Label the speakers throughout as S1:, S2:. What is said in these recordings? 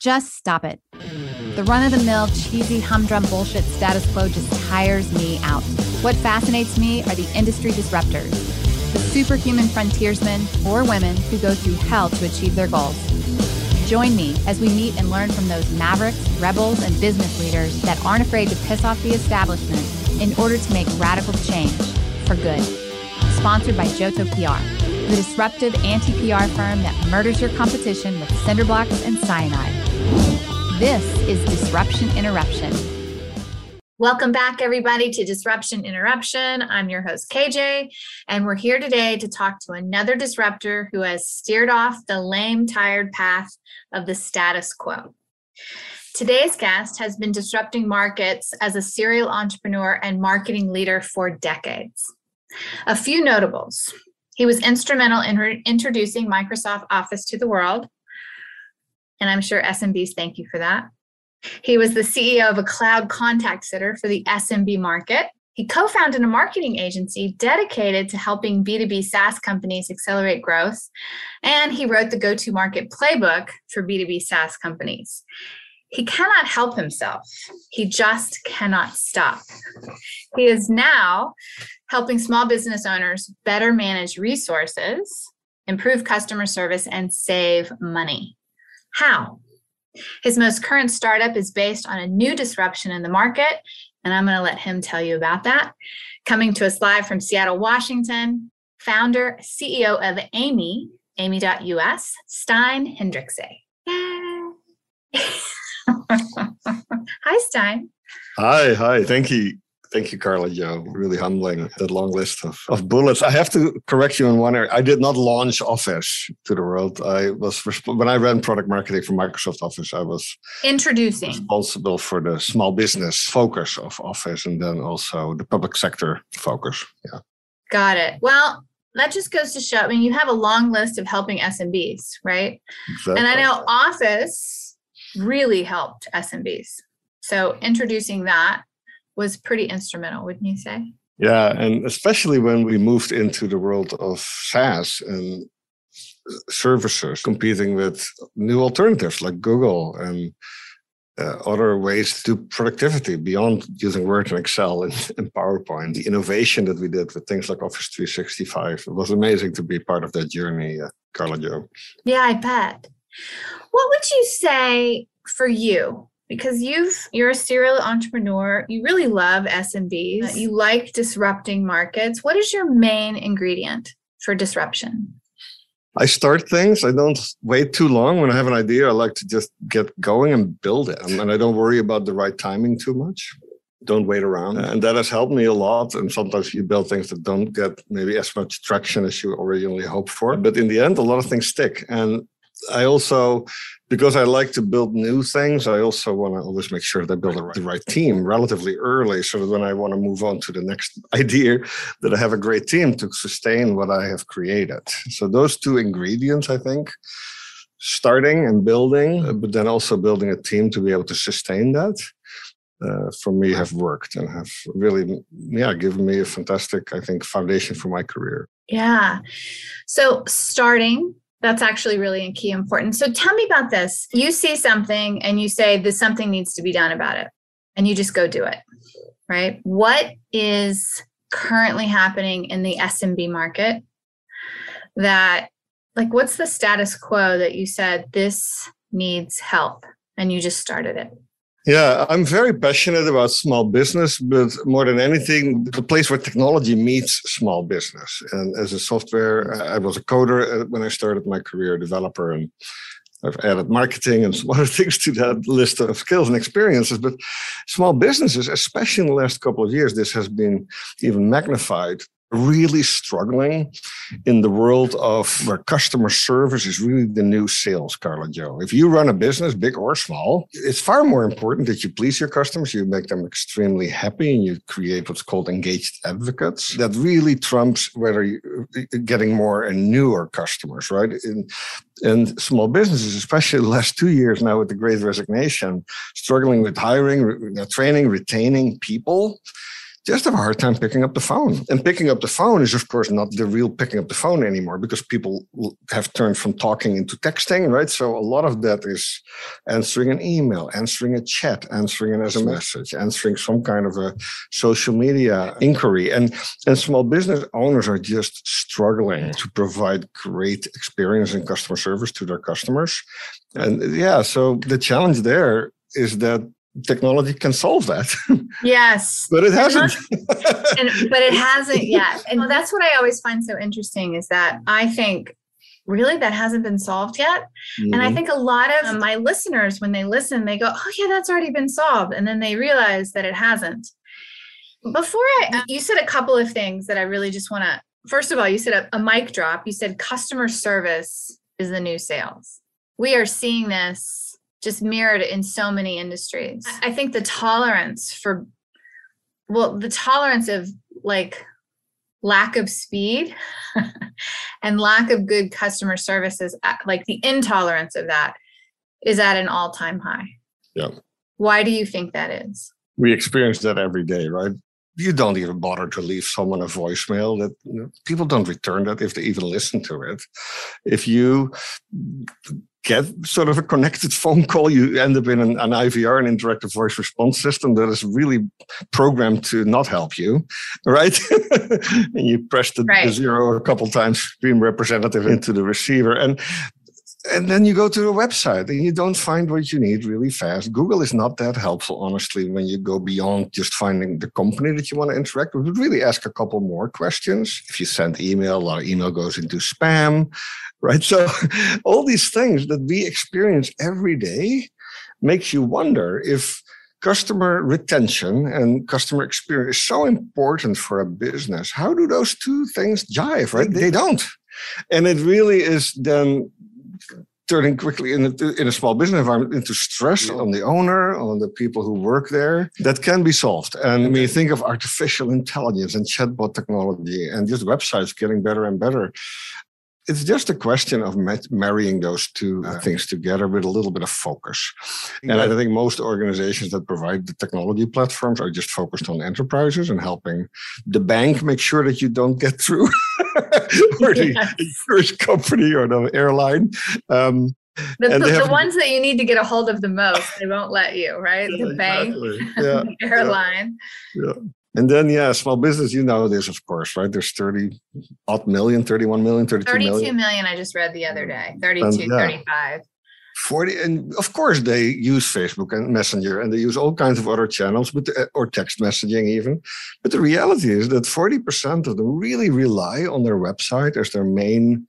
S1: Just stop it. The run of the mill, cheesy, humdrum bullshit status quo just tires me out. What fascinates me are the industry disruptors, the superhuman frontiersmen or women who go through hell to achieve their goals. Join me as we meet and learn from those mavericks, rebels, and business leaders that aren't afraid to piss off the establishment in order to make radical change for good. Sponsored by JOTO PR, the disruptive anti PR firm that murders your competition with cinder blocks and cyanide. This is Disruption Interruption. Welcome back, everybody, to Disruption Interruption. I'm your host, KJ, and we're here today to talk to another disruptor who has steered off the lame, tired path of the status quo. Today's guest has been disrupting markets as a serial entrepreneur and marketing leader for decades. A few notables. He was instrumental in re- introducing Microsoft Office to the world, and I'm sure SMBs thank you for that. He was the CEO of a cloud contact center for the SMB market. He co founded a marketing agency dedicated to helping B2B SaaS companies accelerate growth. And he wrote the go to market playbook for B2B SaaS companies. He cannot help himself, he just cannot stop. He is now helping small business owners better manage resources, improve customer service, and save money. How? His most current startup is based on a new disruption in the market, and I'm going to let him tell you about that. Coming to us live from Seattle, Washington, founder, CEO of Amy, Amy.us, Stijn Hendrikse. hi, Stijn.
S2: Hi, hi. Thank you. Thank you, Karla Jo. Really humbling, that long list of, of bullets. I have to correct you in one area. I did not launch Office to the world. I was, when I ran product marketing for Microsoft Office, I was
S1: introducing
S2: responsible for the small business focus of Office and then also the public sector focus. Yeah.
S1: Got it. Well, that just goes to show, I mean, you have a long list of helping SMBs, right? Exactly. And I know Office really helped SMBs. So introducing that was pretty instrumental, wouldn't you say?
S2: Yeah, and especially when we moved into the world of SaaS and services competing with new alternatives like Google and uh, other ways to do productivity beyond using Word and Excel and, and, PowerPoint. The innovation that we did with things like Office 365, it was amazing to be part of that journey, uh, Karla Jo.
S1: Yeah, I bet. What would you say for you? Because you've you're a serial entrepreneur you really love smbs you like disrupting markets. What is your main ingredient for disruption?
S2: I start things i don't wait too long. When i have an idea i like to just get going and build it. And i don't worry about the right timing too much. Don't wait around. And that has helped me a lot. And sometimes you build things that don't get maybe as much traction as you originally hoped for. But in the end a lot of things stick. And I also, because I like to build new things, I also want to always make sure that I build the right, the right team relatively early so that when I want to move on to the next idea, that I have a great team to sustain what I have created. So those two ingredients, I think, starting and building, uh, but then also building a team to be able to sustain that. Uh, for me have worked and have really yeah given me a fantastic i think foundation for my career
S1: yeah so starting that's actually really key important. So tell me about this. You see something and you say this something needs to be done about it and you just go do it. Right? What is currently happening in the SMB market that like what's the status quo that you said this needs help and you just started it?
S2: Yeah, I'm very passionate about small business, but more than anything, the place where technology meets small business. And as a software, I was a coder uh, when I started my career, developer, and I've added marketing and some other things to that list of skills and experiences. But small businesses, especially in the last couple of years, this has been even magnified really struggling in the world of where customer service is really the new sales, Karla Jo. If you run a business, big or small, it's far more important that you please your customers, you make them extremely happy, and you create what's called engaged advocates. That really trumps whether you're uh, getting more and newer customers, right? In, and small businesses, especially the last two years now with the great resignation, struggling with hiring, training, retaining people just have a hard time picking up the phone. And picking up the phone is, of course, not the real picking up the phone anymore because people have turned from talking into texting, right? So a lot of that is answering an email, answering a chat, answering an SMS message, answering some kind of a social media inquiry. And, and small business owners are just struggling mm. to provide great experience and customer service to their customers. And yeah, so the challenge there is that technology can solve that.
S1: Yes.
S2: but it hasn't.
S1: and, but it hasn't yet. And that's what I always find so interesting is that I think really that hasn't been solved yet. Mm-hmm. And I mm-hmm. think a lot of my listeners, when they listen, they go, oh, yeah, that's already been solved. And then they realize that it hasn't. Before I, you said a couple of things that I really just want to, first of all, you said a, a mic drop. You said customer service is the new sales. We are seeing this just mirrored in so many industries. I think the tolerance for, well, the tolerance of like lack of speed and lack of good customer services, uh, like the intolerance of that is at an all time high.
S2: Yeah.
S1: Why do you think that is?
S2: We experience that every day, right? You don't even bother to leave someone a voicemail that you know, people don't return that if they even listen to it. If you get sort of a connected phone call, you end up in an, an, IVR, an interactive voice response system that is really programmed to not help you, right? and you press the, right. the, zero a couple times, stream representative into the receiver. And and then you go to the website and you don't find what you need really fast. Google is not that helpful, honestly, when you go beyond just finding the company that you want to interact with. Really ask a couple more questions. If you send email, a lot of email goes into spam right? So all these things that we experience every day makes you wonder if customer retention and customer experience is so important for a business. How do those two things jive, right? They don't. And it really is then turning quickly in a, in a small business environment into stress on the owner, on the people who work there. That can be solved. And when you think of artificial intelligence and chatbot technology and just websites getting better and better, it's just a question of marrying those two uh, things together with a little bit of focus. And I think most organizations that provide the technology platforms are just focused on enterprises and helping the bank make sure that you don't get through, or the insurance company or the airline. Um,
S1: the, the, the ones that you need to get a hold of the most, they won't let you, right? Yeah, the bank, yeah, the airline.
S2: Yeah. And then, yeah, small business, you know this, of course, right? There's 30 odd million, 31 million, 32 32
S1: million. million I just read the other day, 32, and, yeah, 35.
S2: 40 and of course they use facebook and messenger and they use all kinds of other channels but uh, or text messaging even. But the reality is that 40% of them really rely on their website as their main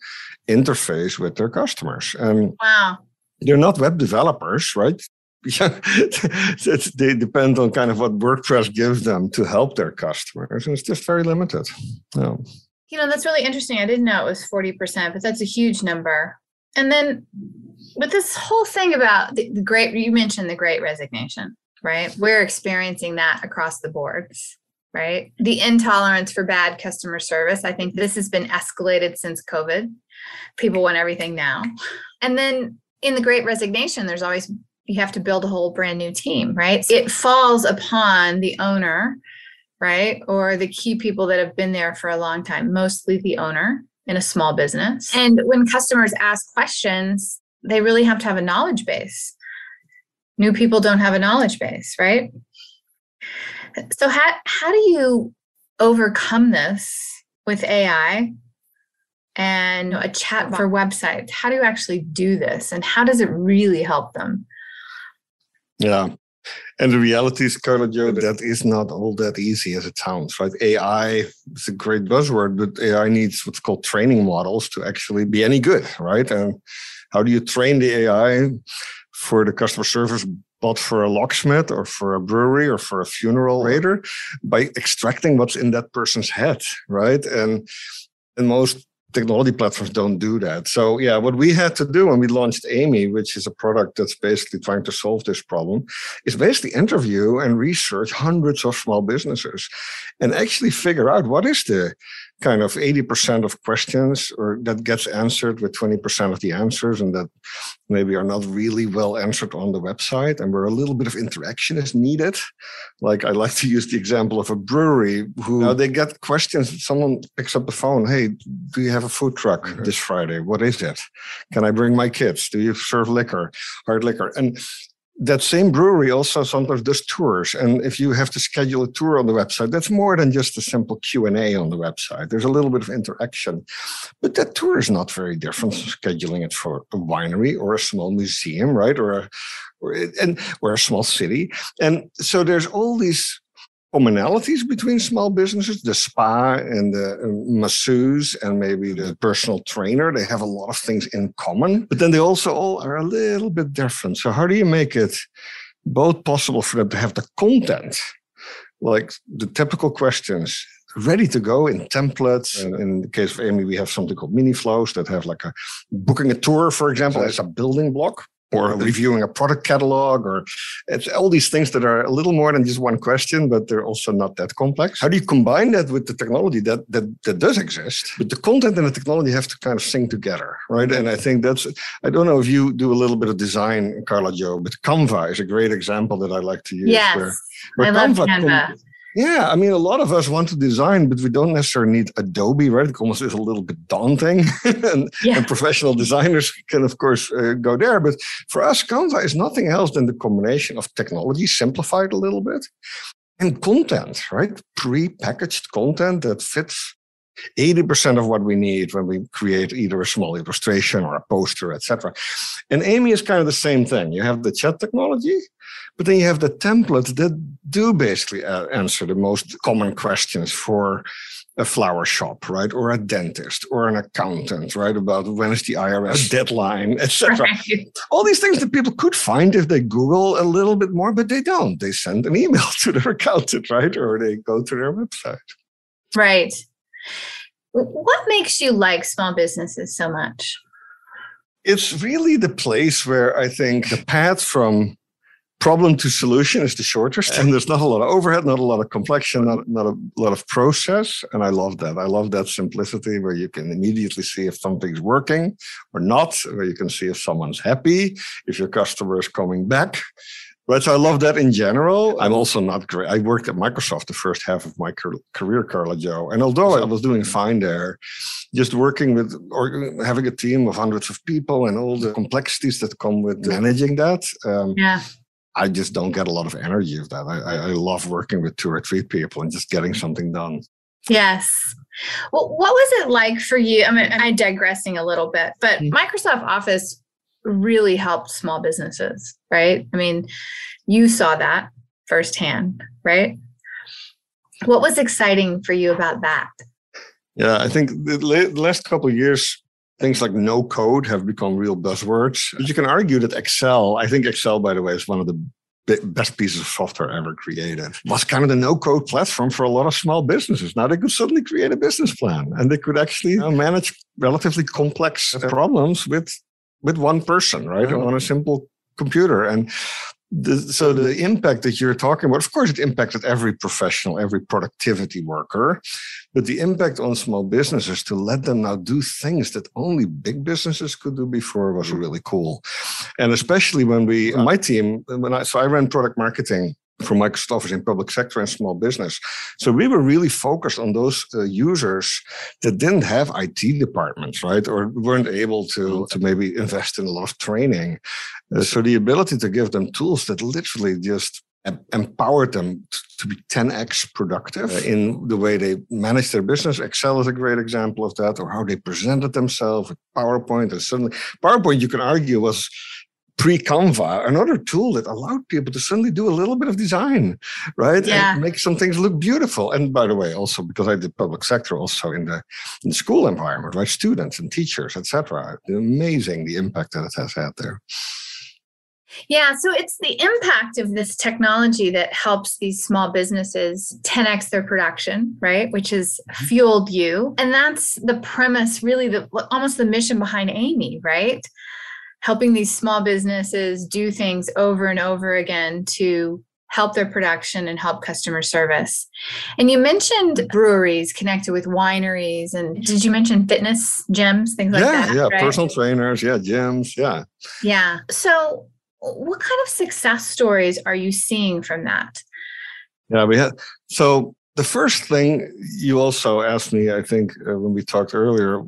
S2: interface with their customers. And
S1: wow.
S2: they're not web developers right they depend on kind of what WordPress gives them to help their customers, and it's just very limited. Yeah.
S1: You know, that's really interesting. I didn't know it was 40%, but that's a huge number. And then with this whole thing about the great, you mentioned the great resignation, right? We're experiencing that across the boards, right? The intolerance for bad customer service. I think this has been escalated since COVID. People want everything now. And then in the great resignation, there's always you have to build a whole brand new team, right? It falls upon the owner, right? Or the key people that have been there for a long time, mostly the owner in a small business. And when customers ask questions, they really have to have a knowledge base. New people don't have a knowledge base, right? So how how do you overcome this with AI and a chat for websites? How do you actually do this and how does it really help them?
S2: Yeah. And the reality is, Karla Jo, that is not all that easy as it sounds, right? AI is a great buzzword, but AI needs what's called training models to actually be any good, right? And how do you train the AI for the customer service bot for a locksmith or for a brewery or for a funeral later by extracting what's in that person's head, right? And and most technology platforms don't do that. So yeah, what we had to do when we launched Amy, which is a product that's basically trying to solve this problem, is basically interview and research hundreds of small businesses and actually figure out what is the kind of 80% of questions or that gets answered with 20% of the answers and that maybe are not really well answered on the website and where a little bit of interaction is needed. Like i like to use the example of a brewery who now they get questions someone picks up the phone hey do you have a food truck mm-hmm. this friday? What is it? Can i bring my kids? Do you serve liquor hard liquor? And that same brewery also sometimes does tours. And if you have to schedule a tour on the website that's more than just a simple q&a on the website. There's a little bit of interaction. But that tour is not very different from scheduling it for a winery or a small museum right? Or a or, and or a small city. And so there's all these commonalities between small businesses the spa and the um, masseuse and maybe the personal trainer they have a lot of things in common but then they also all are a little bit different. So how do you make it both possible for them to have the content? Like the typical questions ready to go in templates. And in the case of Amy, we have something called mini flows that have like a booking a tour, for example, as a building block or reviewing a product catalog or it's all these things that are a little more than just one question but they're also not that complex. How do you combine that with the technology that that, that does exist? But the content and the technology have to kind of sing together right? And i think that's i don't know if you do a little bit of design karla jo but canva is a great example that i like to use
S1: yes. where, where I love canva, canva.
S2: Yeah, I mean, a lot of us want to design, but we don't necessarily need Adobe, right? It almost is a little bit daunting, and, yeah. and, professional designers can, of course, uh, go there. But for us, Canva is nothing else than the combination of technology simplified a little bit and content, right? Pre-packaged content that fits 80% of what we need when we create either a small illustration or a poster, etc. And Amy is kind of the same thing. You have the chat technology, but then you have the templates that do basically uh, answer the most common questions for a flower shop, right? Or a dentist or an accountant, right? About when is the IRS deadline, etc. Right. All these things that people could find if they Google a little bit more, but they don't. They send an email to their accountant, right? Or they go to their website.
S1: Right. What makes you like small businesses so much?
S2: It's really the place where I think the path from problem to solution is the shortest and there's not a lot of overhead not a lot of complexion not, not a lot of process and i love that i love that simplicity where you can immediately see if something's working or not where you can see if someone's happy if your customer is coming back Right, so I love that in general. I'm also not great. I worked at Microsoft the first half of my career, Karla Jo, and although I was doing fine there, just working with or having a team of hundreds of people and all the complexities that come with managing that. Um, yeah. I just don't get a lot of energy of that. I, I love working with two or three people and just getting something done.
S1: Yes. Well, what was it like for you? I mean, I'm digressing a little bit, but mm-hmm. Microsoft Office really helped small businesses, right? I mean, you saw that firsthand, right? What was exciting for you about that?
S2: Yeah, I think the last couple of years, things like no code have become real buzzwords. But you can argue that Excel, I think Excel, by the way, is one of the best pieces of software ever created was kind of the no code platform for a lot of small businesses. Now they could suddenly create a business plan and they could actually you know, manage relatively complex problems with with one person, right, on a simple computer. And the, so mm-hmm. the impact that you're talking about, of course, it impacted every professional, every productivity worker, but the impact on small businesses to let them now do things that only big businesses could do before was mm-hmm. really cool. And especially when we, my team, when I, so I ran product marketing for Microsoft Office in public sector and small business. So we were really focused on those uh, users that didn't have IT departments, right, or weren't able to mm-hmm. to maybe invest in a lot of training. Uh, so the ability to give them tools that literally just empowered them to be 10x productive in the way they manage their business. Excel is a great example of that, or how they presented themselves with PowerPoint. And suddenly, PowerPoint, you can argue, was pre-Canva, another tool that allowed people to suddenly do a little bit of design, right? Yeah. And make some things look beautiful. And by the way, also because I did public sector also in the, in the school environment, right? Students and teachers, etc. Amazing the impact that it has had there.
S1: Yeah, so it's the impact of this technology that helps these small businesses 10x their production, right? Which has mm-hmm. fueled you. And that's the premise, really, the almost the mission behind Amy, right? helping these small businesses do things over and over again to help their production and help customer service. And you mentioned breweries connected with wineries and did you mention fitness gyms, things like
S2: yeah,
S1: that?
S2: Yeah,
S1: right?
S2: personal trainers, yeah, gyms, yeah.
S1: Yeah. So what kind of success stories are you seeing from that?
S2: Yeah, we had so the first thing you also asked me, I think, uh, when we talked earlier,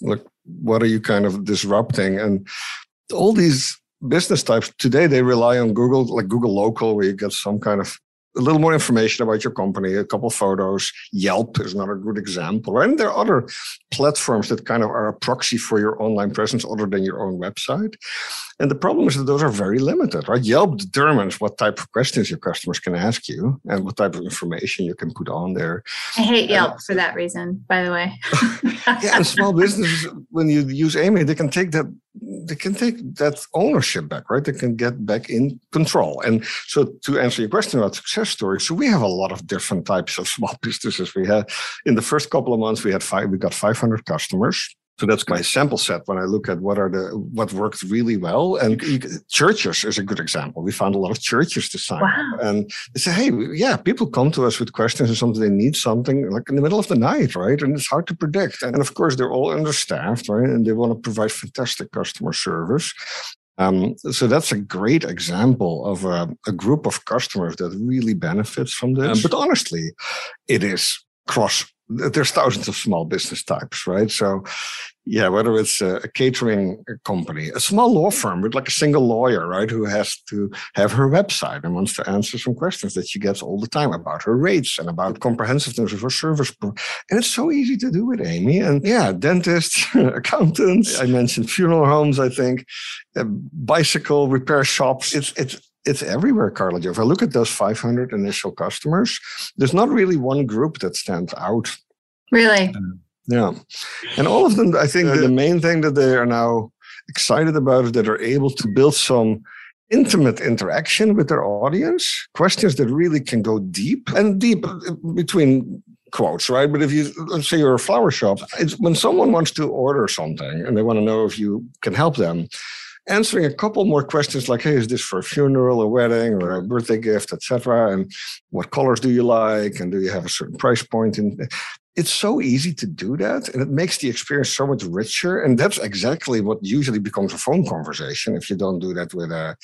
S2: like, what are you kind of disrupting? And all these business types today, they rely on Google, like Google Local, where you get some kind of a little more information about your company, a couple photos. Yelp is another good example. Right? And there are other platforms that kind of are a proxy for your online presence other than your own website. And the problem is that those are very limited, right? Yelp determines what type of questions your customers can ask you and what type of information you can put on there.
S1: I hate Yelp uh, for that reason, by the way.
S2: yeah, and small businesses, when you use Amy, they can take that they can take that ownership back, right? They can get back in control. And so to answer your question about success stories, so we have a lot of different types of small businesses. We had in the first couple of months, we had five, we got 500 customers. So that's my sample set when I look at what are the what worked really well. And you, churches is a good example. We found a lot of churches to sign wow. up, and they say, "Hey, yeah, people come to us with questions or something. They need something like in the middle of the night, right? And it's hard to predict. And of course, they're all understaffed, right? And they want to provide fantastic customer service. Um, so that's a great example of a, a, group of customers that really benefits from this. Um, but honestly, it is cross there's thousands of small business types, right? So, yeah, whether it's a, a, catering company, a small law firm with like a single lawyer, right, who has to have her website and wants to answer some questions that she gets all the time about her rates and about comprehensiveness of her service. And it's so easy to do with Amy. And yeah, dentists, accountants. I mentioned funeral homes. I think uh, bicycle repair shops. It's it's it's everywhere, Karla. If I look at those 500 initial customers, there's not really one group that stands out.
S1: Really? Uh,
S2: yeah. And all of them, I think the main thing that they are now excited about is that they're able to build some intimate interaction with their audience, questions that really can go deep and deep between quotes, right? But if you let's say you're a flower shop, it's when someone wants to order something and they want to know if you can help them, answering a couple more questions like, hey, is this for a funeral, a wedding, or a birthday gift, etc. And what colors do you like? And do you have a certain price point? And it's so easy to do that and it makes the experience so much richer and that's exactly what usually becomes a phone conversation if you don't do that with a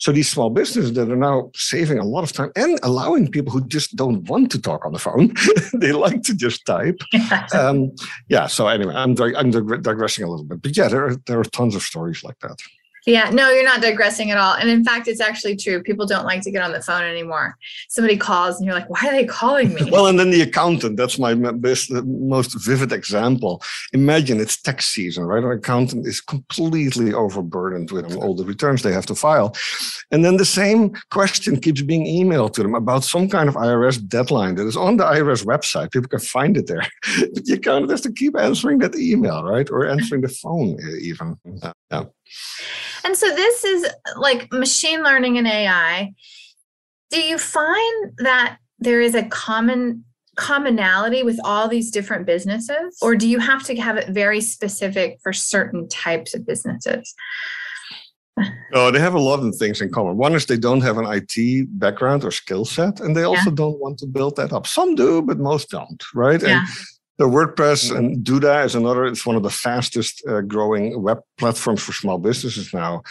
S2: so these small businesses that are now saving a lot of time and allowing people who just don't want to talk on the phone they like to just type um, yeah so anyway i'm, I'm digressing a little bit but yeah there are, there are tons of stories like that
S1: yeah, no, you're not digressing at all. And in fact, it's actually true. People don't like to get on the phone anymore. Somebody calls and you're like, why are they calling me?
S2: well, and then the accountant, that's my best, most vivid example. Imagine it's tax season, right? An accountant is completely overburdened with all the returns they have to file. And then the same question keeps being emailed to them about some kind of IRS deadline that is on the IRS website. People can find it there. but the accountant has to keep answering that email, right? Or answering the phone even. Yeah.
S1: And so this is like machine learning and AI. Do you find that there is a common commonality with all these different businesses or do you have to have it very specific for certain types of businesses?
S2: Oh, they have a lot of things in common. One is they don't have an IT background or skill set, and they also yeah. don't want to build that up. Some do, but most don't, right? Yeah. And the WordPress and Duda is another. It's one of the fastest uh, growing web platforms for small businesses now.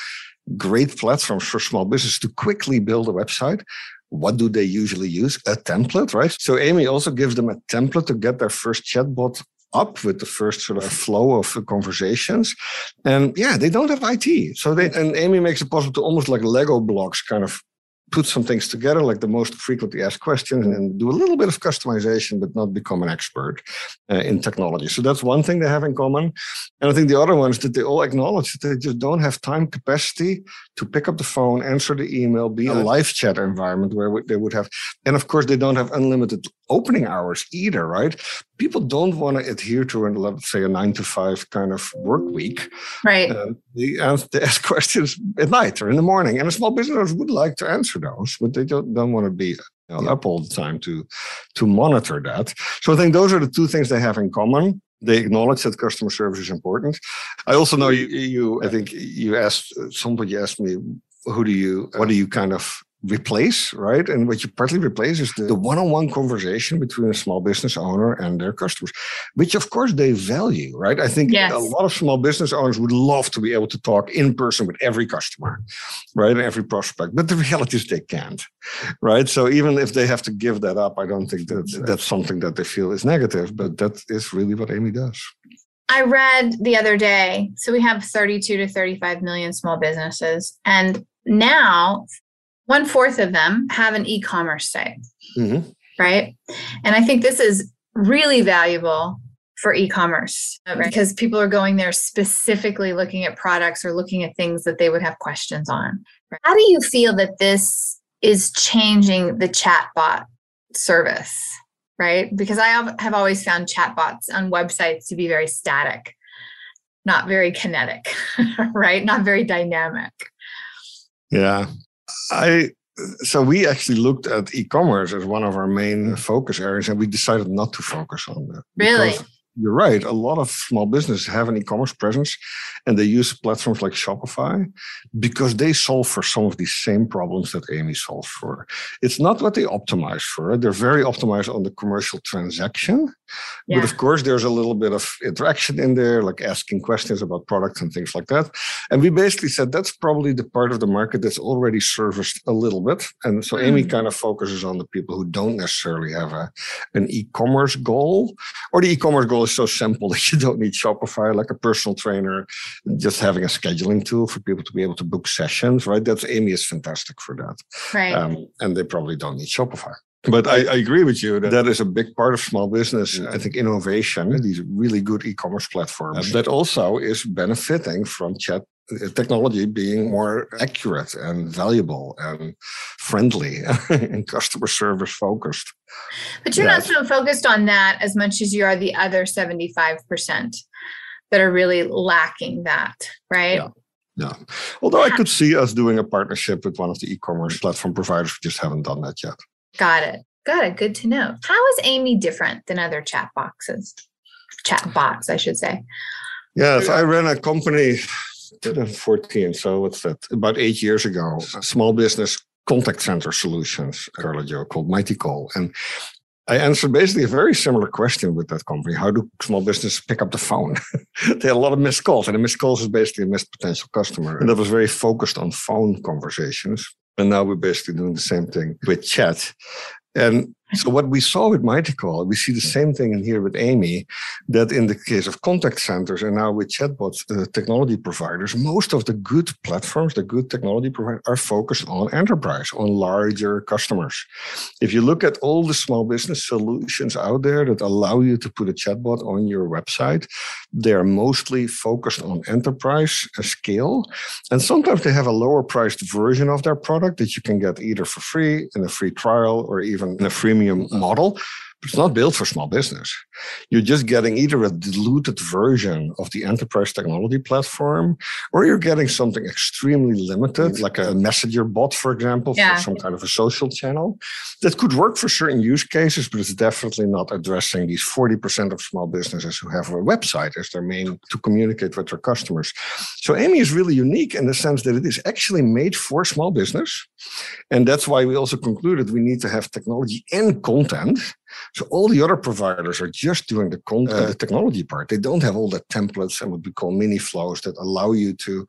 S2: Great platforms for small business to quickly build a website. What do they usually use? A template, right? So Amy also gives them a template to get their first chatbot up with the first sort of flow of conversations. And yeah, they don't have IT. So they and Amy makes it possible to almost like Lego blocks kind of put some things together, like the most frequently asked questions, and do a little bit of customization, but not become an expert uh, in technology. So that's one thing they have in common. And I think the other one is that they all acknowledge that they just don't have time capacity to pick up the phone, answer the email, be a live chat environment where they would have. And of course, they don't have unlimited opening hours either, right? People don't want to adhere to, an, let's say, a nine to five kind of work week.
S1: Right. Uh,
S2: they, ask, they ask questions at night or in the morning. And a small business would like to answer those, but they don't, don't want to be you know, yeah. up all the time to, to monitor that. So I think those are the two things they have in common they acknowledge that customer service is important. I also know you, you I think you asked somebody asked me, who do you, what do you kind of replace, right? And what you partly replace is the, the one-on-one conversation between a small business owner and their customers, which of course they value, right? I think
S1: Yes.
S2: a lot of small business owners would love to be able to talk in person with every customer, right? And every prospect. But the reality is they can't, right? So even if they have to give that up, I don't think that that's something that they feel is negative, but that is really what Amy does.
S1: I read the other day, so we have 32 to 35 million small businesses, and now one fourth of them have an e commerce site,
S2: Mhm.
S1: right? And I think this is really valuable for e commerce because people are going there specifically looking at products or looking at things that they would have questions on. How do you feel that this is changing the chatbot service? right? Because I have, have always found chatbots on websites to be very static, not very kinetic, right? Not very dynamic.
S2: Yeah. I so we actually looked at e-commerce as one of our main focus areas and we decided not to focus on that.
S1: Really?
S2: You're right. A lot of small businesses have an e-commerce presence and they use platforms like Shopify because they solve for some of these same problems that Amy solves for. It's not what they optimize for. They're very optimized on the commercial transaction.
S1: Yeah.
S2: But of course, there's a little bit of interaction in there, like asking questions about products and things like that. And we basically said that's probably the part of the market that's already serviced a little bit. And so Amy
S1: Hmm.
S2: kind of focuses on the people who don't necessarily have a, an e-commerce goal, or the e-commerce goal is so simple that you don't need Shopify like a personal trainer, just having a scheduling tool for people to be able to book sessions, right? That's Amy is fantastic for that.
S1: Right.
S2: Um, and they probably don't need Shopify. But I, I agree with you that that is a big part of small business. I think innovation, these really good e-commerce platforms, that also is benefiting from chat uh, technology being more accurate and valuable and friendly and customer service focused.
S1: but you're not so focused on that as much as you are the other 75% that are really lacking that, right?
S2: Yeah. Yeah. Although I could see us doing a partnership with one of the e-commerce platform providers, we just haven't done that yet.
S1: Got it. Got it. Good to know. How is Amy different than other chat boxes? Chat bots, I should say.
S2: Yes, I ran a company 2014. So what's that? About eight years ago, small business contact center solutions, Karla Jo, called MightyCall. And I answered basically a very similar question with that company. How do small businesses pick up the phone? they had a lot of missed calls, and a missed calls is basically a missed potential customer. And that was very focused on phone conversations. And now we're basically doing the same thing with chat. And so what we saw with MightyCall, we see the same thing in here with Amy, that in the case of contact centers and now with chatbots, uh, technology providers, most of the good platforms, the good technology providers are focused on enterprise, on larger customers. If you look at all the small business solutions out there that allow you to put a chatbot on your website, they're mostly focused on enterprise uh, scale. And sometimes they have a lower priced version of their product that you can get either for free in a free trial or even in a freemium model. But it's not built for small business. You're just getting either a diluted version of the enterprise technology platform, or you're getting something extremely limited, like a messenger bot, for example,
S1: Yeah.
S2: for some kind of a social channel. That could work for certain use cases, but it's definitely not addressing these 40% of small businesses who have a website as their main to communicate with their customers. So Amy is really unique in the sense that it is actually made for small business. And that's why we also concluded we need to have technology and content. So all the other providers are just doing the, con- uh, the technology part. They don't have all the templates and what we call mini flows that allow you to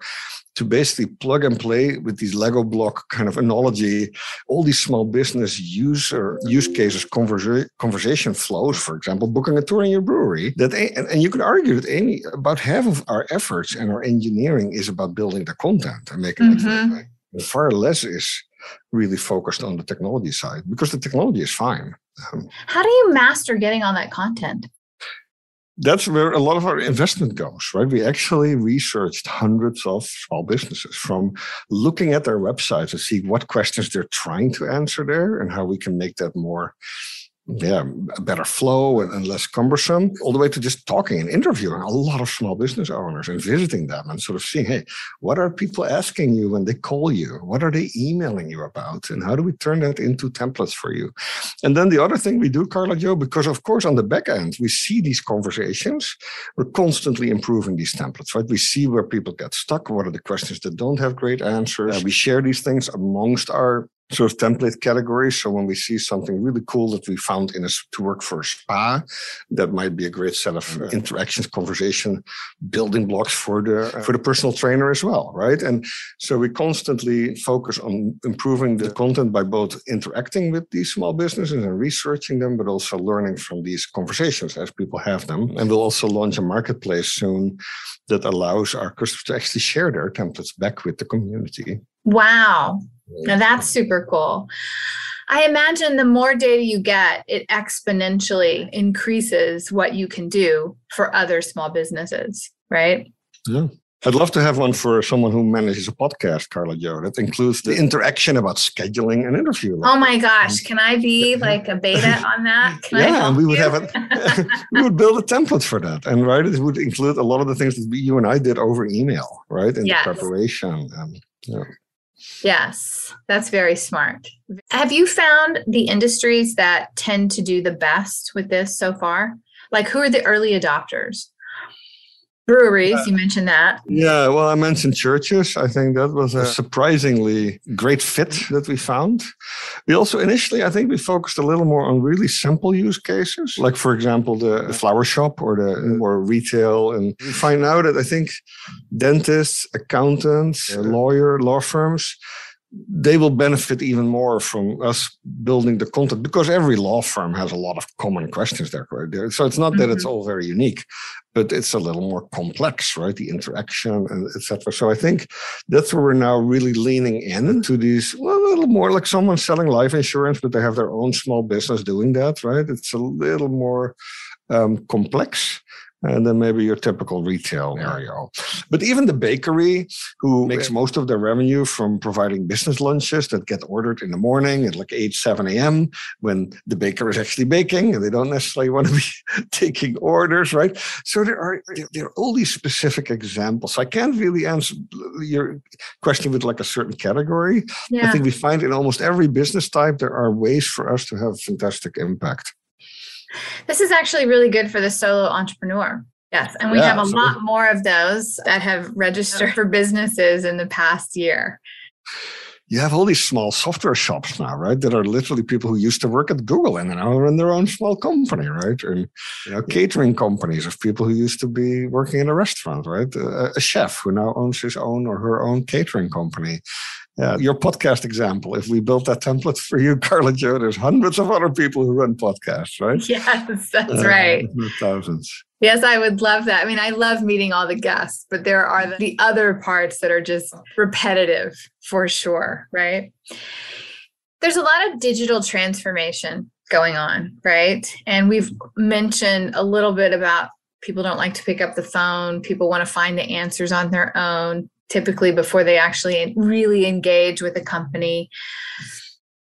S2: to basically plug and play with these Lego block kind of analogy, all these small business user use cases, conversa- conversation flows, for example, booking a tour in your brewery. That and, and you could argue that Amy, about half of our efforts and our engineering is about building the content and making it that
S1: Mhm.
S2: way. And far less is really focused on the technology side because the technology is fine.
S1: How do you master getting all that content?
S2: that's where a lot of our investment goes, right? We actually researched hundreds of small businesses from looking at their websites to see what questions they're trying to answer there and how we can make that more, yeah, better flow and, and less cumbersome, all the way to just talking and interviewing a lot of small business owners and visiting them and sort of seeing, hey, what are people asking you when they call you? What are they emailing you about? And how do we turn that into templates for you? And then the other thing we do, Karla Jo, because of course on the back end, we see these conversations, we're constantly improving these templates, right? We see where people get stuck. What are the questions that don't have great answers? Uh, we share these things amongst our sort of template categories. So when we see something really cool that we found in a to work for a spa, that might be a great set of uh, interactions, conversation, building blocks for the for the personal trainer as well, right? And so we constantly focus on improving the content by both interacting with these small businesses and researching them, but also learning from these conversations as people have them. And we'll also launch a marketplace soon that allows our customers to actually share their templates back with the community.
S1: Wow. Now that's super cool. I imagine the more data you get, it exponentially increases what you can do for other small businesses, right?
S2: Yeah. I'd love to have one for someone who manages a podcast, Karla Jo, that includes the interaction about scheduling an interview.
S1: oh my gosh, can I be like a beta on that? Can
S2: yeah, and we would you? have it. we would build a template for that, and right, it would include a lot of the things that you and I did over email, right, in yes. the preparation. Um, yeah.
S1: Yes, that's very smart. Have you found the industries that tend to do the best with this so far? Like, who are the early adopters? Breweries, uh, you mentioned that.
S2: Yeah, well, I mentioned churches. I think that was a surprisingly great fit that we found. We also initially, I think we focused a little more on really simple use cases, like, for example, the flower shop or the more retail. And we find out that I think dentists, accountants, lawyer, law firms, they will benefit even more from us building the content because every law firm has a lot of common questions there. Right? So it's not mm-hmm. that it's mm-hmm. all very unique, but it's a little more complex, right? The interaction and etc. So I think that's where we're now really leaning in into these well, a little more like someone selling life insurance, but they have their own small business doing that, right? It's a little more um, complex and then maybe your typical retail area. But even the bakery, who makes most of their revenue from providing business lunches that get ordered in the morning at like 8, 7 a.m., when the baker is actually baking and they don't necessarily want to be taking orders, right? So there are there are all these specific examples. I can't really answer your question with like a certain category. Yeah. I think we find in almost every business type there are ways for us to have fantastic impact.
S1: This is actually really good for the solo entrepreneur. Yes. And we yeah, have a lot more of those that have registered for businesses in the past year.
S2: You have all these small software shops now, right? That are literally people who used to work at Google and now run their own small company, right? And you know, catering companies of people who used to be working in a restaurant, right? A, a chef who now owns his own or her own catering company. Yeah, your podcast example. If we built that template for you, Karla Jo, there's hundreds of other people who run podcasts, right?
S1: Yes, that's uh, right.
S2: Thousands.
S1: Yes, I would love that. I mean, I love meeting all the guests, but there are the other parts that are just repetitive for sure, right? There's a lot of digital transformation going on, right? And we've mentioned a little bit about people don't like to pick up the phone, people want to find the answers on their own typically before they actually really engage with a company.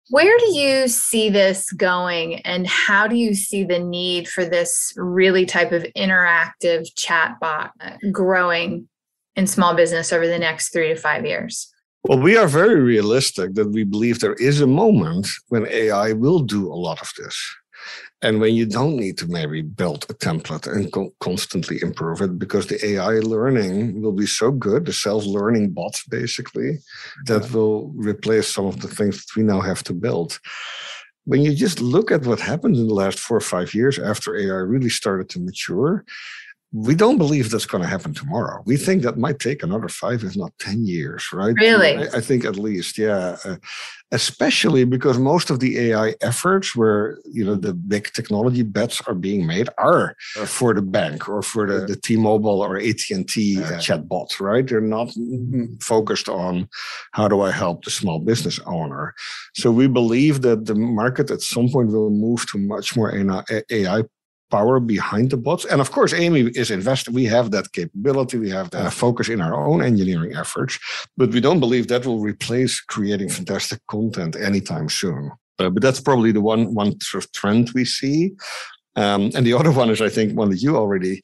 S1: Where do you see this going, and how do you see the need for this really type of interactive chatbot growing in small business over the next three to five years?
S2: Well, we are very realistic that we believe there is a moment when AI will do a lot of this. And when you don't need to maybe build a template and co- constantly improve it because the AI learning will be so good, the self learning bots basically, that will replace some of the things that we now have to build. When you just look at what happened in the last four or five years after AI really started to mature, we don't believe that's going to happen tomorrow. We think that might take another five, if not 10 years, right?
S1: Really?
S2: I, I think at least, yeah. Uh, especially because most of the AI efforts where, you know, the big technology bets are being made are for the bank or for the, the T-Mobile or AT&T uh, chatbot, right? They're not focused on how do I help the small business owner. So we believe that the market at some point will move to much more AI power behind the bots. And of course, Amy is invested. We have that capability. We have that focus in our own engineering efforts, but we don't believe that will replace creating fantastic content anytime soon. Uh, but that's probably the one one sort of trend we see. Um, and the other one is, I think, one that you already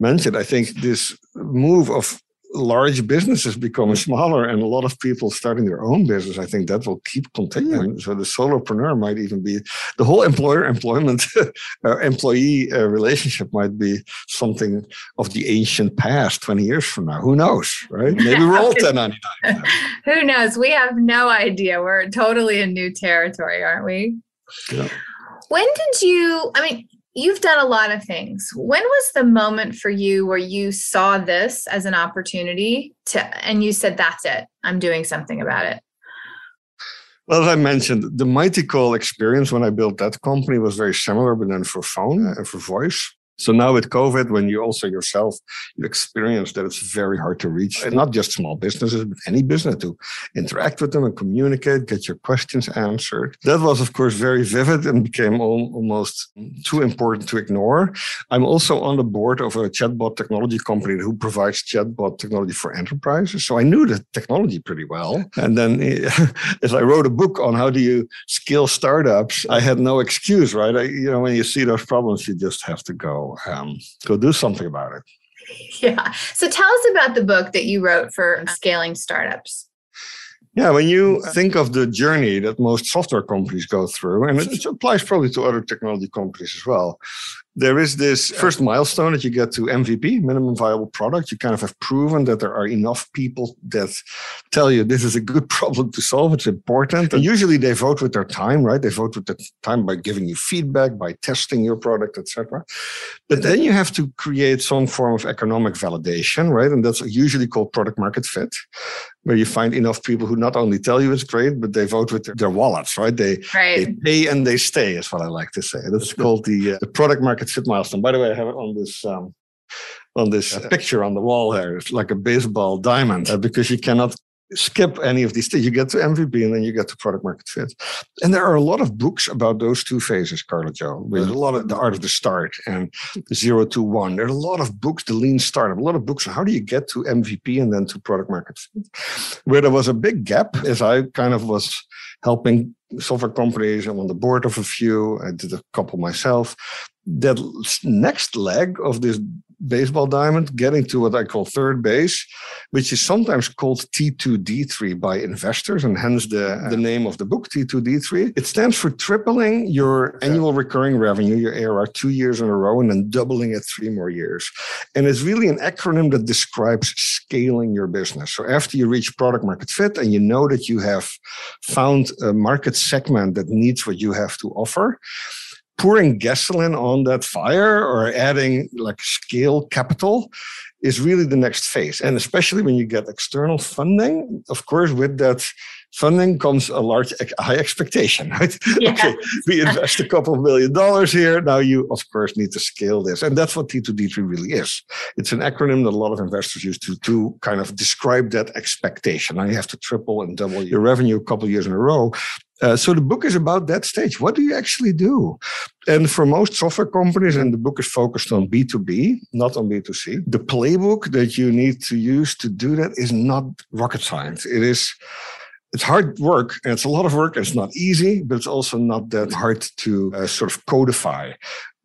S2: mentioned. I think this move of large businesses becoming smaller and a lot of people starting their own business, I think that will keep continuing. So the solopreneur might even be the whole employer employment uh, employee uh, relationship might be something of the ancient past 20 years from now. Who knows, right? Maybe we're all 1099.
S1: Who knows? We have no idea. We're totally in new territory, aren't we? Yeah. When did you, I mean, you've done a lot of things. When was the moment for you where you saw this as an opportunity to, and you said, that's it, I'm doing something about it?
S2: Well, as I mentioned, the MightyCall experience when I built that company was very similar, but then for phone and for voice. So now with COVID, when you also yourself you experience that it's very hard to reach, and not just small businesses, but any business to interact with them and communicate, get your questions answered. That was, of course, very vivid and became almost too important to ignore. I'm also on the board of a chatbot technology company who provides chatbot technology for enterprises. So I knew the technology pretty well. And then as I wrote a book on how do you scale startups, I had no excuse, right? I, you know, when you see those problems, you just have to go um, go do something about it.
S1: Yeah. So tell us about the book that you wrote for scaling startups.
S2: Yeah, when you think of the journey that most software companies go through, and it applies probably to other technology companies as well, there is this first milestone that you get to MVP, minimum viable product. You kind of have proven that there are enough people that tell you this is a good problem to solve. It's important. And usually they vote with their time, right? They vote with the time by giving you feedback, by testing your product, etc. But then you have to create some form of economic validation, right? And that's usually called product market fit, where you find enough people who not only tell you it's great, but they vote with their, their wallets, right? They, right. they pay and they stay, is what I like to say. That's called the, uh, the product market market fit milestone. By the way, I have it on this um, on this picture on the wall here. It's like a baseball diamond uh, because you cannot skip any of these things. You get to MVP and then you get to product market fit. And there are a lot of books about those two phases, Karla Jo. There's a lot of the art of the start and zero to one. There are a lot of books, the lean startup, a lot of books how do you get to MVP and then to product market fit. Where there was a big gap is I kind of was helping software companies. I'm on the board of a few. I did a couple myself that next leg of this baseball diamond, getting to what I call third base, which is sometimes called T2D3 by investors, and hence the, the name of the book, T2D3. It stands for tripling your annual recurring revenue, your ARR, two years in a row, and then doubling it three more years. And it's really an acronym that describes scaling your business. So after you reach product market fit and you know that you have found a market segment that needs what you have to offer, pouring gasoline on that fire or adding like scale capital is really the next phase. And especially when you get external funding, of course, with that funding comes a large high expectation, right? Yeah. okay, we invest a couple of million dollars here. Now you, of course, need to scale this. And that's what T2D3 really is. It's an acronym that a lot of investors use to, to kind of describe that expectation. Now you have to triple and double your revenue a couple of years in a row. Uh, so the book is about that stage. What do you actually do? And for most software companies, and the book is focused on B2B, not on B2C, the playbook that you need to use to do that is not rocket science. It is it's hard work and it's a lot of work. It's not easy, but it's also not that hard to uh, sort of codify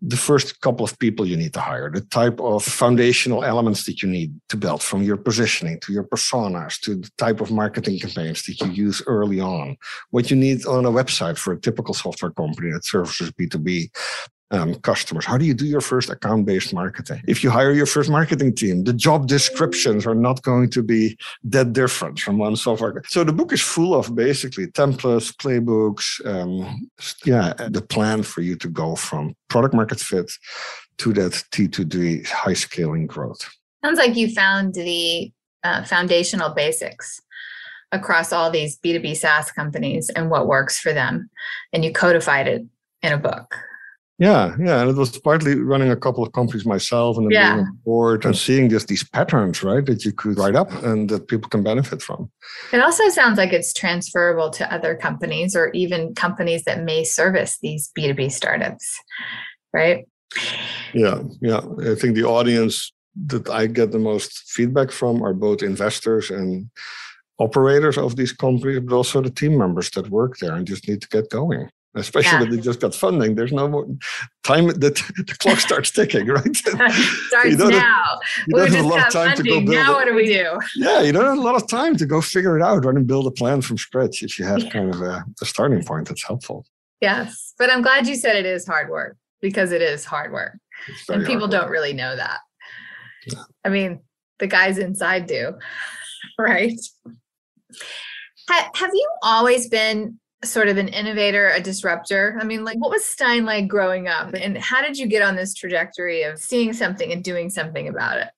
S2: the first couple of people you need to hire, the type of foundational elements that you need to build from your positioning to your personas to the type of marketing campaigns that you use early on, what you need on a website for a typical software company that services B2B um, customers? How do you do your first account based marketing? If you hire your first marketing team, the job descriptions are not going to be that different from one software. So the book is full of basically templates, playbooks, um, yeah, the plan for you to go from product market fit to that T2D high scaling growth.
S1: Sounds like you found the uh, foundational basics across all these B2B SaaS companies and what works for them. And you codified it in a book.
S2: Yeah, yeah, and it was partly running a couple of companies myself and then yeah. being on board and seeing just these patterns, right, that you could write up and that people can benefit from.
S1: It also sounds like it's transferable to other companies or even companies that may service these B2B startups, right?
S2: Yeah, yeah. I think the audience that I get the most feedback from are both investors and operators of these companies, but also the team members that work there and just need to get going. Especially
S1: Yeah.
S2: when they just got funding. There's no more time. The, the clock starts ticking, right?
S1: Starts
S2: don't have-
S1: now.
S2: you
S1: We
S2: don't have a lot of time to go
S1: funding.
S2: build
S1: Now
S2: it.
S1: what do we do?
S2: Yeah, you don't have a lot of time to go figure it out, right, and build a plan from scratch. If you have
S1: Yeah.
S2: kind of a, a starting point, that's helpful.
S1: Yes, but I'm glad you said it is hard work because it is hard work, and people
S2: hard
S1: don't really know that.
S2: Yeah.
S1: I mean, the guys inside do, right? Ha- have you always been sort of an innovator, a disruptor? I mean, like, what was Stijn like growing up, and how did you get on this trajectory of seeing something and doing something about it?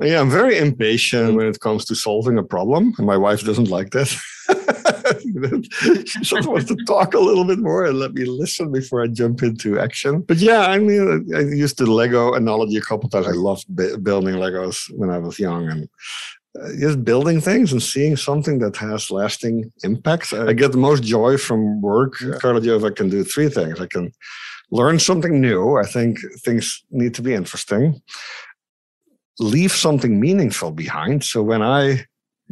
S2: Yeah, I'm very impatient when it comes to solving a problem, and my wife doesn't like that. she sort of wants to talk a little bit more and let me listen before I jump into action. But yeah, I mean, I used the Lego analogy a couple times. I loved bu- building Legos when I was young, and Uh, just building things and seeing something that has lasting impact. I get the most joy from work, Karla Jo. I can do three things. I can learn something new. I think things need to be interesting leave something meaningful behind. So when I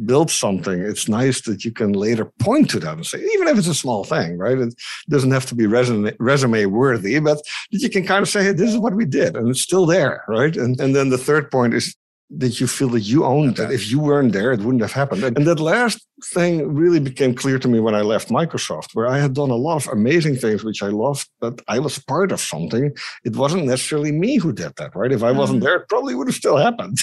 S2: build something, it's nice that you can later point to that and say, even if it's a small thing, right? It doesn't have to be resume, resume worthy, but that you can kind of say, hey, this is what we did, and it's still there, right? And and then the third point is that you feel that you owned that. If you weren't there, it wouldn't have happened. And that last thing really became clear to me when I left Microsoft, where I had done a lot of amazing things which I loved, but I was part of something. It wasn't necessarily me who did that, right? If I wasn't
S1: Mhm.
S2: there, it probably would have still happened.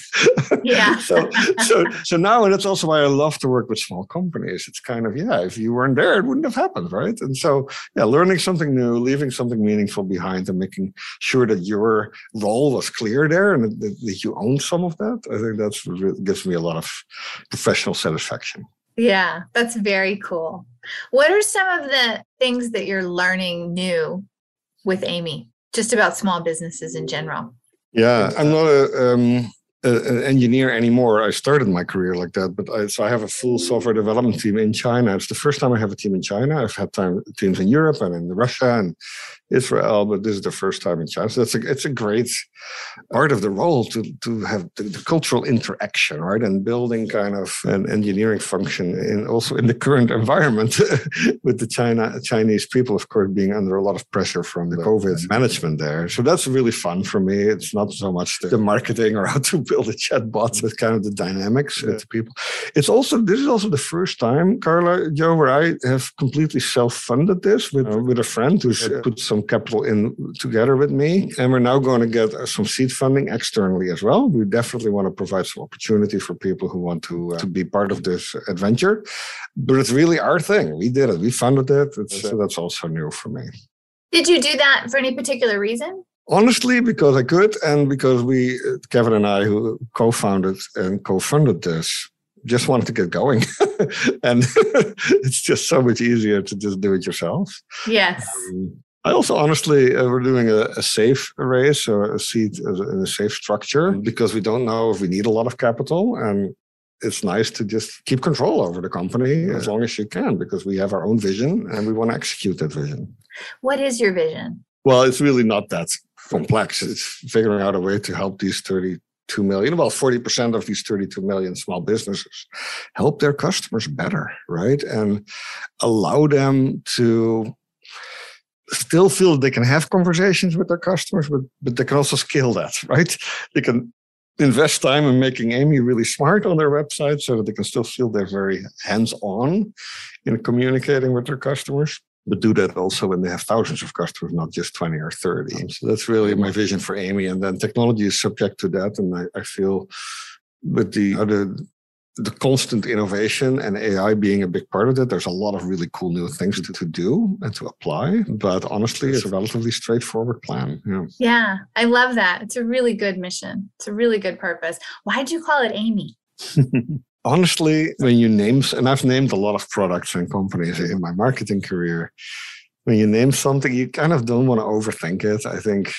S1: Yeah.
S2: so so so now and that's also why I love to work with small companies. It's kind of, yeah, if you weren't there, it wouldn't have happened, right? And so yeah, learning something new, leaving something meaningful behind and making sure that your role was clear there and that, that you own some of that. I think that's gives me a lot of professional satisfaction.
S1: Yeah, that's very cool. What are some of the things that you're learning new with Amy, just about small businesses in general?
S2: Yeah, I'm not a, um, a, an engineer anymore. I started my career like that, but I, so I have a full software development team in China. It's the first time I have a team in China. I've had time, teams in Europe and in Russia and Israel, but this is the first time in China. So that's a, it's a great part of the role to to have the, the cultural interaction, right, and building kind of an engineering function, in also in the current environment with the China Chinese people, of course, being under a lot of pressure from the COVID management there. So that's really fun for me. It's not so much the, the marketing or how to build a chatbot, with kind of the dynamics uh, to people. It's also this is also the first time, Karla Jo, where I have completely self-funded this with uh, with a friend who's uh, put some capital in together with me, and we're now going to get uh, some seed funding externally as well. We definitely want to provide some opportunity for people who want to uh, to be part of this adventure. But it's really our thing. We did it. We funded it. It's, so that's also new for me.
S1: Did you do that for any particular reason?
S2: Honestly, because I could, and because we, uh, Kevin and I, who co-founded and co-funded this, just wanted to get going, and it's just so much easier to just do it yourself.
S1: Yes.
S2: Um, I also honestly, uh, we're doing a, a safe raise or a seed in a safe structure because we don't know if we need a lot of capital. And it's nice to just keep control over the company as long as you can because we have our own vision and we want to execute that vision.
S1: What is your vision?
S2: Well, it's really not that complex. It's figuring out a way to help these 32 million, about 40% of these 32 million small businesses help their customers better, right? And allow them to still feel they can have conversations with their customers, but, but they can also scale that, right? They can invest time in making Amy really smart on their website so that they can still feel they're very hands on in communicating with their customers but do that also when they have thousands of customers, not just 20 or 30. So that's really my vision for Amy. And then technology is subject to that. And I, I feel with the, uh, the constant innovation and AI being a big part of it, there's a lot of really cool new things to, to do and to apply. But honestly, it's a relatively straightforward plan. Yeah.
S1: Yeah, I love that. It's a really good mission. It's a really good purpose. Why'd you call it Amy?
S2: honestly, when you name, and I've named a lot of products and companies in my marketing career, when you name something, you kind of don't want to overthink it. I think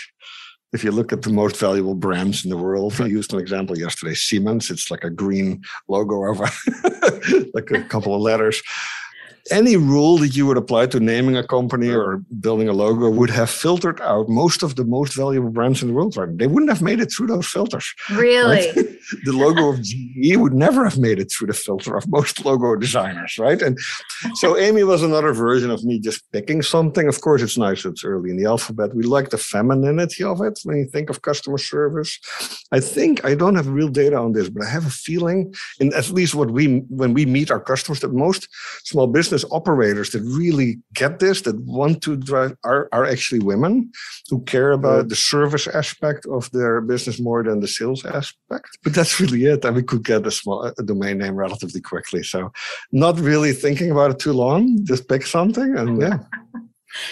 S2: if you look at the most valuable brands in the world, I used an example yesterday, Siemens. It's like a green logo over like a couple of letters. Any rule that you would apply to naming a company or building a logo would have filtered out most of the most valuable brands in the world. Right? They wouldn't have made it through those filters.
S1: Really?
S2: Right? the logo of GE would never have made it through the filter of most logo designers, right? And so Amy was another version of me just picking something. Of course, it's nice it's early in the alphabet. We like the femininity of it when you think of customer service. I think I don't have real data on this, but I have a feeling, in at least what we when we meet our customers, that most small business operators that really get this, that want to drive, are, are actually women who care about the service aspect of their business more than the sales aspect. But that's really it. And we could get a small a domain name relatively quickly. So, not really thinking about it too long. Just pick something, and yeah.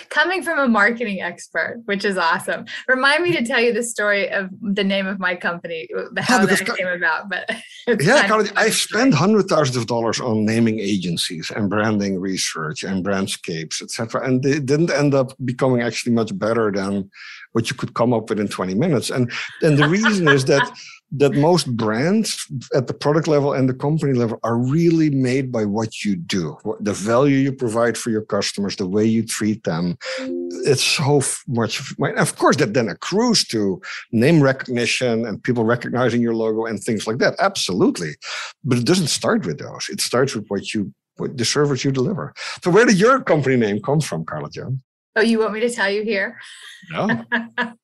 S1: Coming from a marketing expert, which is awesome. Remind me to tell you the story of the name of my company, how that came about. But
S2: yeah, Carly, I've spent hundred thousands of dollars on naming agencies and branding research and brandscapes, etc., and they didn't end up becoming actually much better than what you could come up with in 20 minutes. And and the reason is that that most brands at the product level and the company level are really made by what you do, the value you provide for your customers, the way you treat them. It's so much. Of course, that then accrues to name recognition and people recognizing your logo and things like that. Absolutely, but it doesn't start with those. It starts with what you, what the service you deliver. So, where did your company name come from, Karla Jo?
S1: Oh, you want me to tell you here?
S2: No.
S1: well,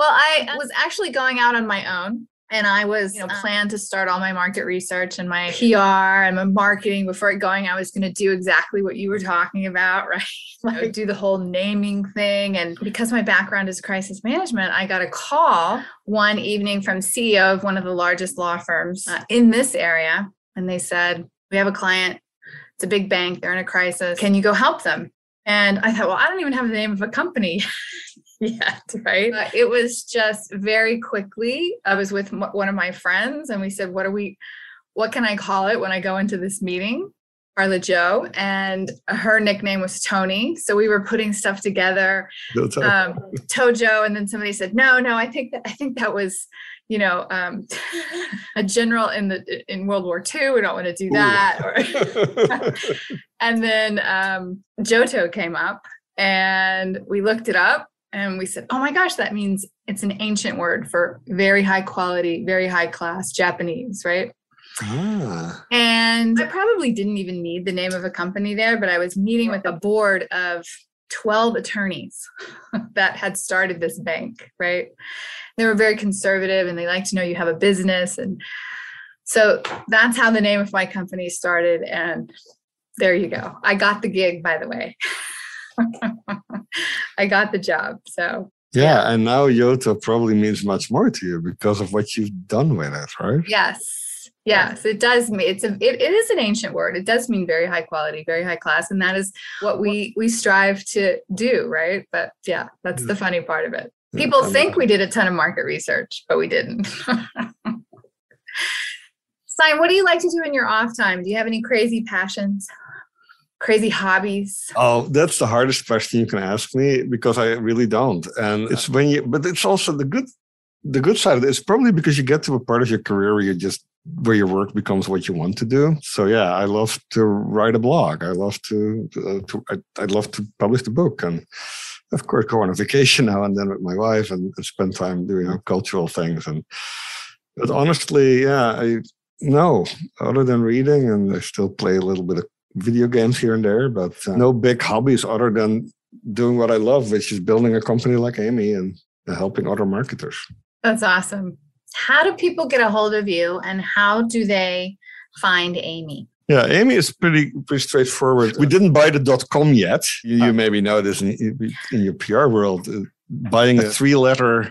S1: I was actually going out on my own and I was, you know, planned to start all my market research and my PR and my marketing before going. I was going to do exactly what you were talking about, right? like do the whole naming thing. And because my background is crisis management, I got a call one evening from CEO of one of the largest law firms uh, in this area, and they said, "We have a client. It's a big bank. They're in a crisis. Can you go help them?" And I thought, well, I don't even have the name of a company yet, right? Uh, it was just very quickly. I was with m- one of my friends and we said, what are we, what can I call it when I go into this meeting? Karla Jo, and her nickname was Tony. So we were putting stuff together. Um, Tojo, and then somebody said, "No, no, I think that I think that was, you know, um, a general in the in World War II. We don't want to do that." Or, and then um, JOTO came up, and we looked it up, and we said, "Oh my gosh, that means it's an ancient word for very high quality, very high class Japanese, right?" Ah. And I probably didn't even need the name of a company there, but I was meeting with a board of 12 attorneys that had started this bank, right? They were very conservative and they like to know you have a business. And so that's how the name of my company started. And there you go. I got the gig, by the way. I got the job. So
S2: yeah, and now JOTO probably means much more to you because of what you've done with it, right?
S1: Yes. Yes, it does mean it's a it, it is an ancient word. It does mean very high quality, very high class, and that is what we we strive to do, right? But yeah, that's the funny part of it. People think we did a ton of market research, but we didn't. Stijn, what do you like to do in your off time? Do you have any crazy passions? Crazy hobbies?
S2: Oh, that's the hardest question you can ask me because I really don't. And it's when you, but it's also the good the good side of it is probably because you get to a part of your career where you just where your work becomes what you want to do. So yeah, I love to write a blog. I love to, uh, to I, I love to publish the book, and of course go on a vacation now and then with my wife and, and spend time doing you know, cultural things. And but honestly, yeah, I no other than reading, and I still play a little bit of video games here and there, but uh, no big hobbies other than doing what I love, which is building a company like Amy and helping other marketers.
S1: That's awesome how do people get a hold of you and how do they find Amy?
S2: Yeah, Amy is pretty pretty straightforward. We didn't buy the dot com yet. You, you maybe know this in, in your PR world. Uh, buying a three letter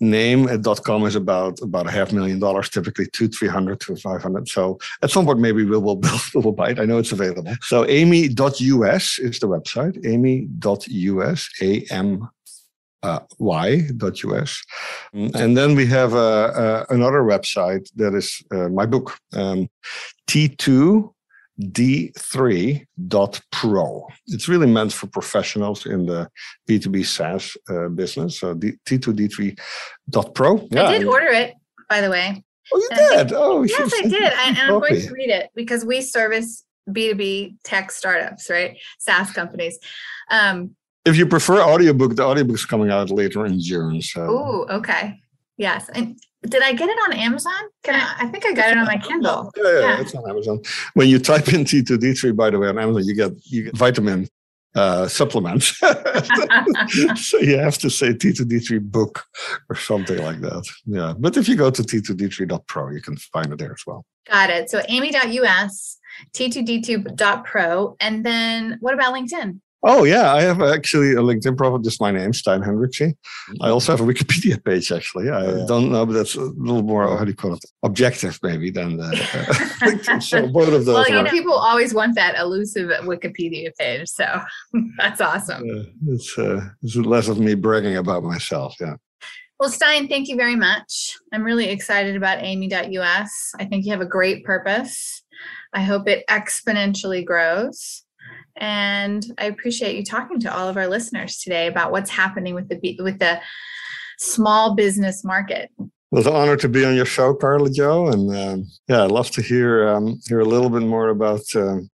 S2: name at com is about about a half million dollars, typically two, three hundred to five hundred. So at some point maybe we will build we'll buy it. I know it's available. So amy.us is the website. Amy.us, A M uh, y.us. And then we have uh, uh, another website that is uh, my book, um, T2D3.pro. It's really meant for professionals in the B2B SaaS uh, business. So D- T2D3.pro.
S1: Yeah, I did order it, by the way.
S2: Oh, you did? oh,
S1: yes, I did. And, and I'm going to read it because we service B2B tech startups, right? SaaS companies. Um,
S2: if you prefer audiobook, the audiobook's coming out later in June. So.
S1: Oh, okay. Yes. And did I get it on Amazon? Can I, I think I got it on my Kindle.
S2: Yeah, yeah, yeah, it's on Amazon. When you type in T2D3, by the way, on Amazon, you get you get vitamin uh, supplements. so you have to say T2D3 book or something like that. Yeah. But if you go to T2D3.pro, you can find it there as well.
S1: Got it. So amy.us, T2D2.pro. And then what about LinkedIn?
S2: Oh yeah, I have actually a LinkedIn profile, just my name, Stijn Hendrikse. I also have a Wikipedia page. Actually, I yeah. don't know, but that's a little more how do you call it, objective maybe than the, uh,
S1: so both of those. Well, you know, people always want that elusive Wikipedia page, so that's awesome.
S2: Uh, it's uh, it's less of me bragging about myself. Yeah.
S1: Well, Stijn, thank you very much. I'm really excited about Amy.us. I think you have a great purpose. I hope it exponentially grows. And I appreciate you talking to all of our listeners today about what's happening with the with the small business market.
S2: It was an honor to be on your show, Karla Jo, and um, yeah, I'd love to hear um, hear a little bit more about um,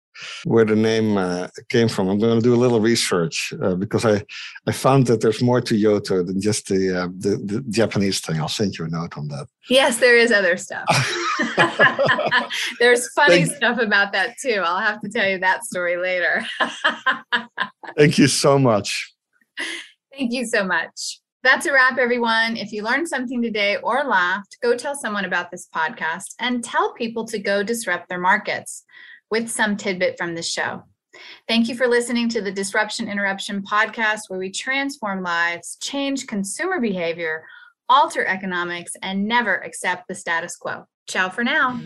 S2: where the name uh, came from. I'm going to do a little research uh, because I, I found that there's more to Yoto than just the, uh, the, the Japanese thing. I'll send you a note on that.
S1: Yes, there is other stuff. there's funny Thank stuff about that too. I'll have to tell you that story later.
S2: Thank you so much.
S1: Thank you so much. That's a wrap, everyone. If you learned something today or laughed, go tell someone about this podcast and tell people to go disrupt their markets with some tidbit from the show. Thank you for listening to the Disruption Interruption podcast, where we transform lives, change consumer behavior, alter economics, and never accept the status quo. Ciao for now.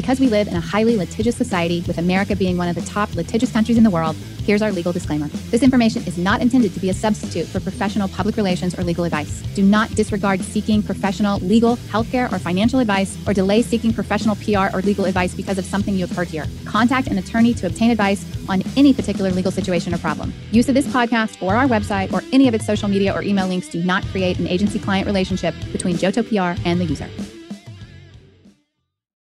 S3: Because we live in a highly litigious society, with America being one of the top litigious countries in the world, here's our legal disclaimer. This information is not intended to be a substitute for professional public relations or legal advice. Do not disregard seeking professional legal, healthcare, or financial advice, or delay seeking professional PR or legal advice because of something you have heard here. Contact an attorney to obtain advice on any particular legal situation or problem. Use of this podcast or our website or any of its social media or email links do not create an agency client relationship between JOTO PR and the user.